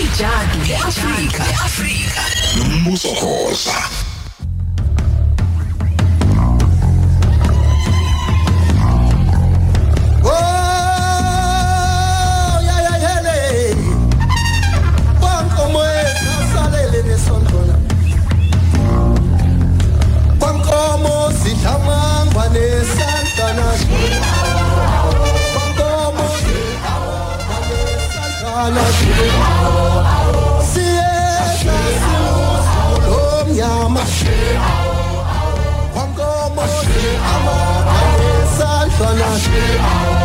Ijadu leAfrika. Afrika nombuso khoza Sana aşkı al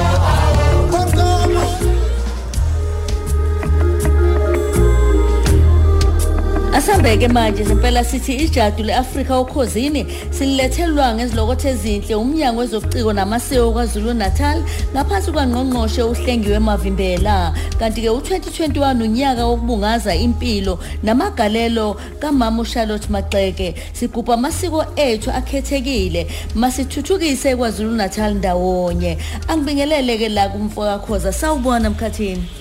Asambeke manje impela sithi ijadu leAfrika ukhosini silethelwa ngezilokothe ezinhle umnyango wezobuciko namasiko kwaZulu Natal ngaphansi kwangqongqoshe uhlengiwe Mavimbela kanti ke u2021 unyaka wokubungaza impilo namagalelo kaMama uCharlotte Maxeke. Sigubha amasiko ethu akhethekile masithuthukise kwaZulu Natal ndawonye. Angibingelele ke la kumfoka khoza sawubona mkhathini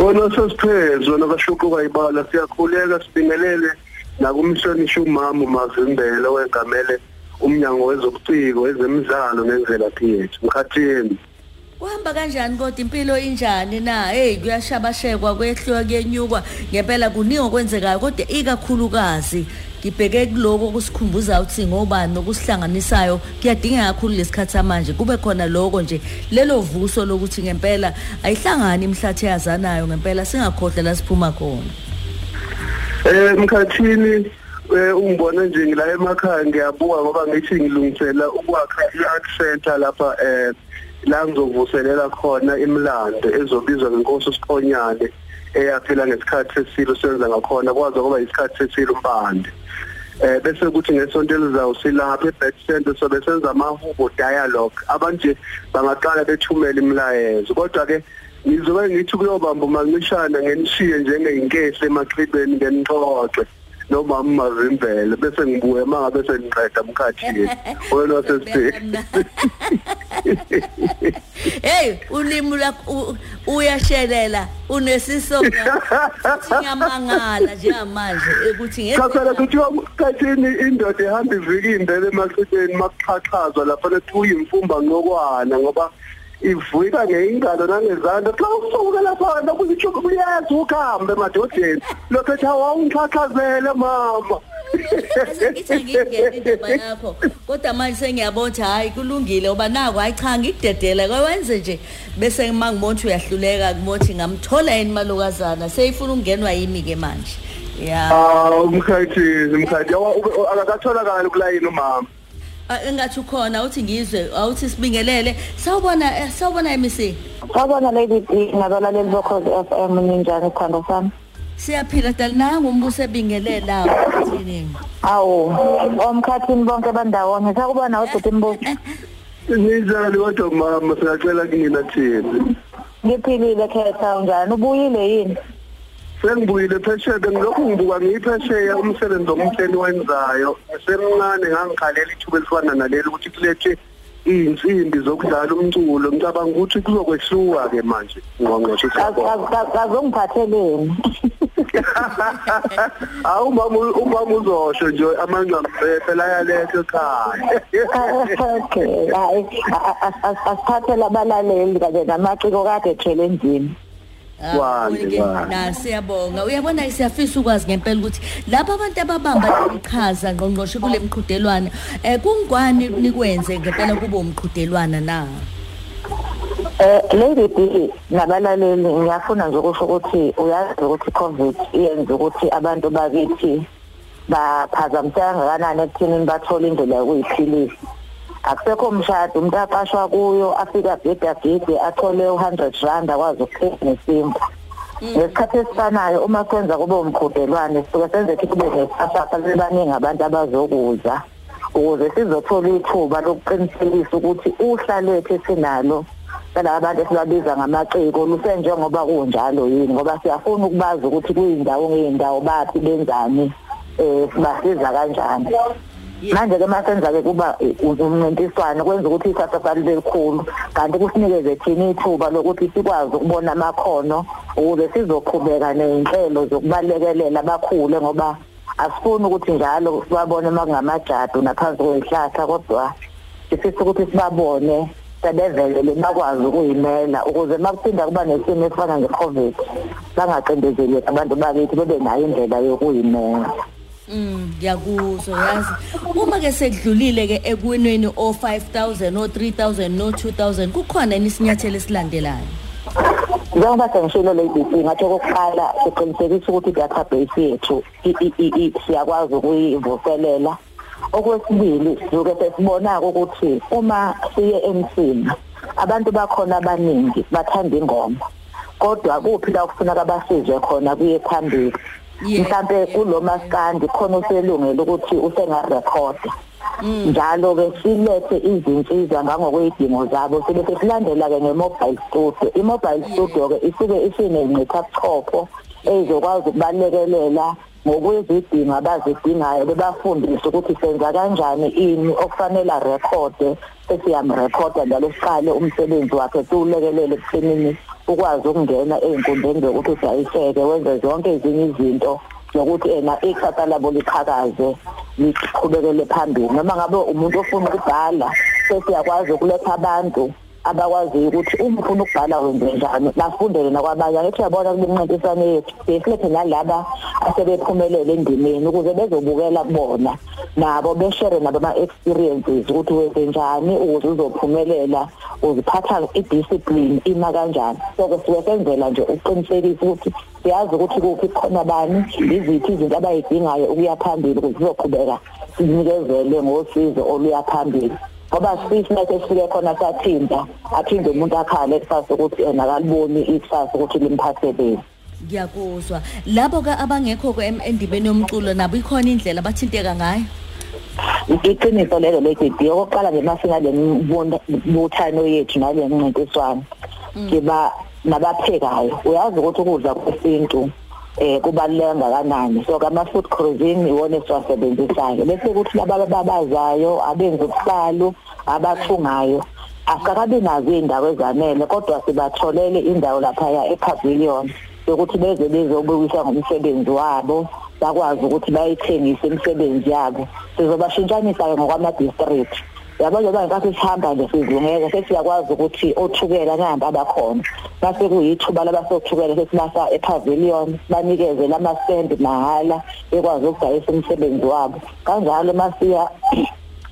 Wona sesiphezu wona bashuquka ibala siyakhuleka sibingelele nakumhlonishwa umama uMavimbela wegamele umnyango wezobuciko ezemidlalo nenzelaphi yethu mkhathini Uhamba kanjani kodwa impilo injani na? Hey kuyashabashekwa kwehliwa kuyenyukwa ngempela kuningi okwenzekayo kodwa ikakhulukazi ngibheke kuloko kusikhumbuza ukuthi ngobani nokusihlanganisayo kuyadingeka kakhulu lesikhathi samanje kube khona lokho nje. Lelo vuso lokuthi ngempela ayihlangani imhlathi yazanayo ngempela singakhohle la siphuma khona. eh mkhathini eh ungibona nje ngila emakhaya ngiyabuka ngoba ngithi ngilungisela ukwakha i-art center lapha eh la ngizovuselela khona imlando ezobizwa ngenkosi usikhonyane eyaphila ngesikhathi sesilo senza ngakhona kwazi kuba isikhathi sesilo umbande eh bese kuthi ngesonto elizayo silapha eback center so besenza amahubo dialogue. Abantu nje bangaqala bethumela imlayezo kodwa ke ngizobe ngithi kuyobamba umancishana ngenishiye njengeyinkehli emaqhibeni ngenixoxe nomama Mavimbele bese ngibuye mangabe sengiqeda umkhathi wena wasesibheki Hey ulimi lakho uyashelela unesisonga siyamangala njengamanje ukuthi Chaphela kuthiwa kathini indoda ehamba iviki indele emaqhibeni makuxhaxhazwa lapha lethi uyimfumba ngokwana ngoba ivuyika ngeingalo nangezandla. Xa usuka lapha nokuthi kuyeza ukuhambe emadodeni. Lokho ethi awungixhaxhazele mama. Ngithi ngingena indaba yakho kodwa manje sengiyabona ukuthi hayi kulungile ngoba nako hayi cha ngikudedela kwenze nje. Bese uma ngibona ukuthi uyahluleka kumothi ngamthola yini malokazana? Seyifuna ukungenwa yimi ke manje. Ya. Ah umkhathi umkhathi. Akakatholakala kulayini umama? Ah, engathi ukhona uthi ngizwe awuthi sibingelele. Sawubona eh, sawubona MC Sawubona Lady D nabalaleli bokhozi FM ninjani sithando sami? Siyaphila dali nangu umbuso ebingelela thini Awu, omkhathini bonke bandawonye sakubona uDuti Mbuso. Nizali kodwa mama siyacela kina thina Ngiphilile khetha unjani? Ubuyile yini? Sengibuyile phesheya ngilokhu ngibuka ngiyiphesheya umsebenzi omhleni wenzayo semncane ngangikhalela ithuba elifana naleli ukuthi kulethe iy'nsimbi zokudlala umculo ngicabanga ukuthi kuzokwehluka ke manje ngqongqoshe Kazongiphatheleni. hawu umama umama uzosho nje amanqamu phela ayaletha ekhaya Okay, hayi asiphathele abalaleli kanye namaciko kade ethwele enzima. Kwande, kwande. na siyabonga uyabona siyafisa ukwazi ngempela ukuthi lapho abantu ababamba iqhaza ngqongqoshe kule mqhudelwana eh kungwani nikwenze ngempela kube umqhudelwana na Eh Lady D nabalaleli ngiyafuna nje ukusho ukuthi uyazi ukuthi COVID iyenza ukuthi abantu bakithi baphazamiseka kangakanani ekuthenini bathola indlela yokuyiphilisa. Akusekho umshado umuntu aqashwa kuyo afika bheda gidi athole u100 rand akwazi ukuphila nesimba. Ngesikhathi esifanayo uma kwenza kube umqhudelwane sisuke senze kube nesasasa lebaningi abantu abazokuza ukuze sizothola ithuba lokuqinisekisa ukuthi uhla lethu esinalo laba abantu esibabiza ngamaciko lusenjengoba kunjalo yini? Ngoba siyafuna ukubaza ukuthi kuyindawo ngeyindawo bathi benzani eh sibasiza kanjani. Manje ke masenza ke kuba umncintiswano kwenza ukuthi ikusasa salibe likhulu. Kanti kusinikeze thina ithuba lokuthi sikwazi ukubona amakhono ukuze sizoqhubeka nezinhlelo zokubalekelela abakhule ngoba asifuni ukuthi njalo sibabone uma kungamajadu naphansi kwezihlahla kodwa sifisa ukuthi sibabone sebevelele bakwazi ukuyimela ukuze makuphinda kuba nesimo esifana nge-covid bangacindezeleki abantu bakithi bebe nayo indlela yokuyimela Mm, ngiyakuzwa yazi. Uma ke sekudlulile ke ekwinweni o5000 o3000 no2000 kukhona isinyathelo esilandelayo? njengoba sengishilo le DP ngathi okokuqala siqinisekisa ukuthi i-database yethu i- i- i- i- siyakwazi ukuyivuselela okwesibili sizoke sesibona ukuthi uma siye emsini abantu bakhona abaningi bathanda ingoma. Kodwa kuphi la kufuneka basizwe khona kuye phambili? Mhlambe kulo maskandi khona uselungela ukuthi usengarekhoda. Njalo ke silethe izinsiza ngangokwedingo zabo sibe sesilandela ke nge-mobile studio. I-mobile studio ke isuke isinengqithabuchopho ezokwazi ukubalekelela ngokwezidingo abazidingayo bebafundise ukuthi senza kanjani ini okufanele arekhode sesiyamrekhoda njalo siqale umsebenzi wakhe siwulekelele ekuthenini ukwazi ukungena ey'nkundleni zokuthi udayiseke wenze zonke ezinye izinto zokuthi ena ikusasa labo liqhakaze liqhubekele phambili. Noma ngabe umuntu ofuna ukubhala sesiyakwazi ukuletha abantu abakwaziyo ukuthi uma ufuna ukubhala wenze njani bafundele nakwabanye. Angithi uyabona kule mncintiswane yethu besilethe nalaba asebephumelele endimeni ukuze bezobukela kubona nabo beshere nabo ama-experiences ukuthi wenze njani ukuze uzophumelela uziphatha i-discipline ima kanjani. So-ke suke senzela nje ukuqinisekisa ukuthi siyazi ukuthi kuphi kukhona bani iziphi izinto abayidingayo ukuya phambili ukuze sizoqhubeka sinikezele ngosizo oluya phambili. Ngoba sifisi mase sifike khona sathinta aphinde umuntu akhale kusasa ukuthi yena akaliboni ikusasa ukuthi limphatheleni Ngiyakuzwa. Labo ke abangekho ke em- endibeni yomculo nabo ikhona indlela bathinteka ngayo. iqiniso lelo le-DB okokuqala nje masingale mbuthano yethu nale mncintiswano ngiba nabaphekayo uyazi ukuthi ukudla kwesintu eh kubaluleka ngakanani so ama-food cuisine iwona esiwasebenzisayo. Bese kuthi laba ababazayo abenza ubuhlalu abathungayo asakabi nazo iy'ndawo ezanele kodwa sibatholele indawo laphaya epavilion yokuthi beze bezobukisa ngomsebenzi wabo bakwazi ukuthi bayithengise imisebenzi yabo. Sizobashintshanisa-ke ngokwama-district. Yabo njengoba ngenkathi sihamba nje sizungeza sesiyakwazi ukuthi othukela nahambe abakhona. Base kuyithuba labasothukela sesibasa epavilion banikeze lamasendi mahhala bekwazi ukudayisa umsebenzi wabo. Kanjalo masiya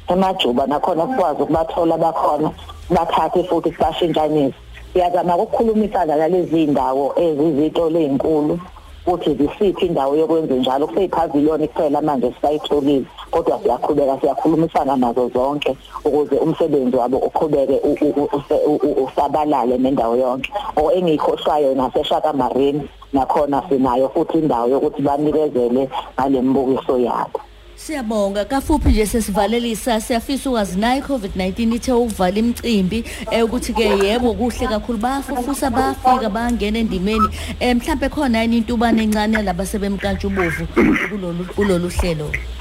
emajuba nakhona sikwazi ukubathola bakhona bathathe futhi sibashintshanise. Siyazama ukukhulumisana nalezi ndawo ezizitolo ey'nkulu ukuthi zisiphi indawo yokwenza njalo. Kuseyiphaviliyoni kuphela manje sisayitholile kodwa siyaqhubeka siyakhulumisana nazo zonke ukuze umsebenzi wabo uqhubeke u- u- u- use- u- u- usabalale nendawo yonke. Or engiyikhohlwayo naseshaka marine nakhona sinayo futhi indawo yokuthi banikezele ngale mbukiso yabo. Siyabonga. Kafuphi nje sesivalelisa? Siyafisa ukwazi nayo iCovid-19 ithe ukuvala imicimbi eh, ukuthi ke yebo kuhle kakhulu. Bayafufusa bayafika bayangena endimeni. Eh, mhlambe khona yini intubane encane laba sebemkantshubovu kulolu kulolu hlelo? Eh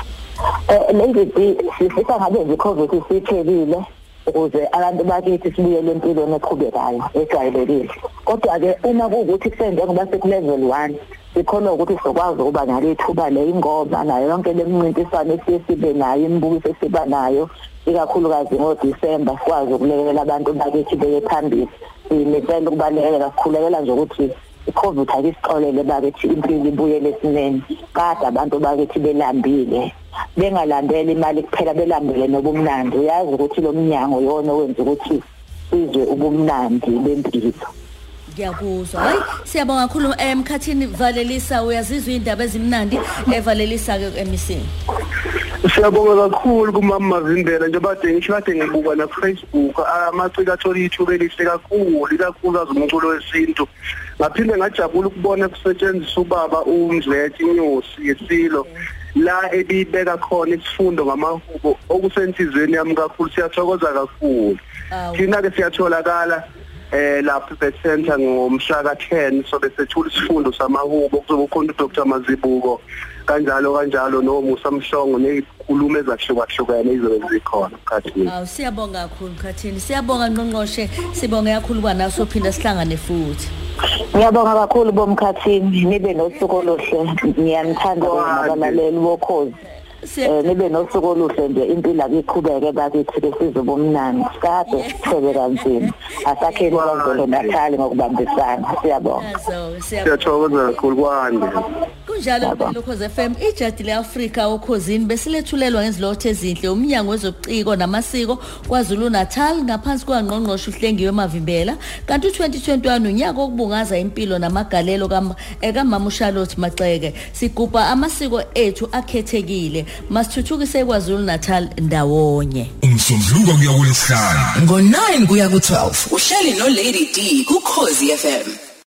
lezi sifisa ngabe nje iCovid isiphelile ukuze abantu bakithi sibuyele empilweni eqhubekayo ejwayelekile. Kodwa ke uma kuwukuthi kusenze ngoba seku level 1 sikhona ukuthi sizokwazi ukuba nalo ithuba le ingoma nayo yonke lemncintiswano esiye sibe nayo imibukiso esiba nayo ikakhulukazi ngoDisemba sikwazi ukulekelela abantu bakithi beye phambili. Sinikela ukubalekela sikhulekela nje ukuthi iCovid akisixolele bakithi impilo ibuyele esimeni kade abantu bakithi belambile. Bengalandeli imali kuphela belambele nobumnandi. Uyazi ukuthi lo mnyango yona owenza ukuthi sizwe ubumnandi bempilo. Ngiyakuzwa. Hayi siyabonga kakhulu emkhathini valelisa. Uyazizwa indaba ezimnandi evalelisa ke emisini Siyabonga kakhulu kumama Mavimbela njengoba kade ngisho kade ngibuka na Facebook amaciko athola ithuba elihle kakhulu ikakhulukazi umculo wesintu. Ngaphinde ngajabula ukubona kusetshenziswa ubaba uMdleti inyosi yesilo la ebibeka khona isifundo ngamahubo okusenhlizweni yami kakhulu. Siyathokoza kakhulu. Awu. thina ke siyatholakala eh lapha e-Birth Center ngomhla ka10 so besethula isifundo samahubo kuzobe khona uDr Mazibuko. Kanjalo kanjalo noMusa Mhlongo nezikhulumo ezahlukahlukene izobe zikhona khathini Awu siyabonga kakhulu Khathini. Siyabonga Ngqongqoshe, sibonge kakhulu bana sophinda sihlangane futhi. ngiyabonga kakhulu bomkhathini nibe nosuku oluhle. Ngiyanithanda nabalaleli bokhozi. Siya eh nibe nosuku oluhle nje impilo akiqhubeke bakithi besizoba umnandi kade sithebe kanzima. Asakheni kwazolo nathali ngokubambisana. Siyabonga. Yazo, siyabonga. siyathokoza kakhulu kwande. Kunjalo impilo Khoze FM ijadi leAfrika okhosini besilethulelwa ngezilothe ezinhle umnyango wezobuciko namasiko kwaZulu Natal ngaphansi kwangqongqoshe uhlengiwe Mavimbela kanti u2021 unyaka okubungaza impilo namagalelo kam ekamama uCharlotte Maxeke. Sigubha amasiko ethu akhethekile. Masithuthukise kwaZulu Natal ndawonye. Umsombuluko kuya kulesihlanu ngo-9 kuya ku-12 uhleli no-lady d kukhozi fm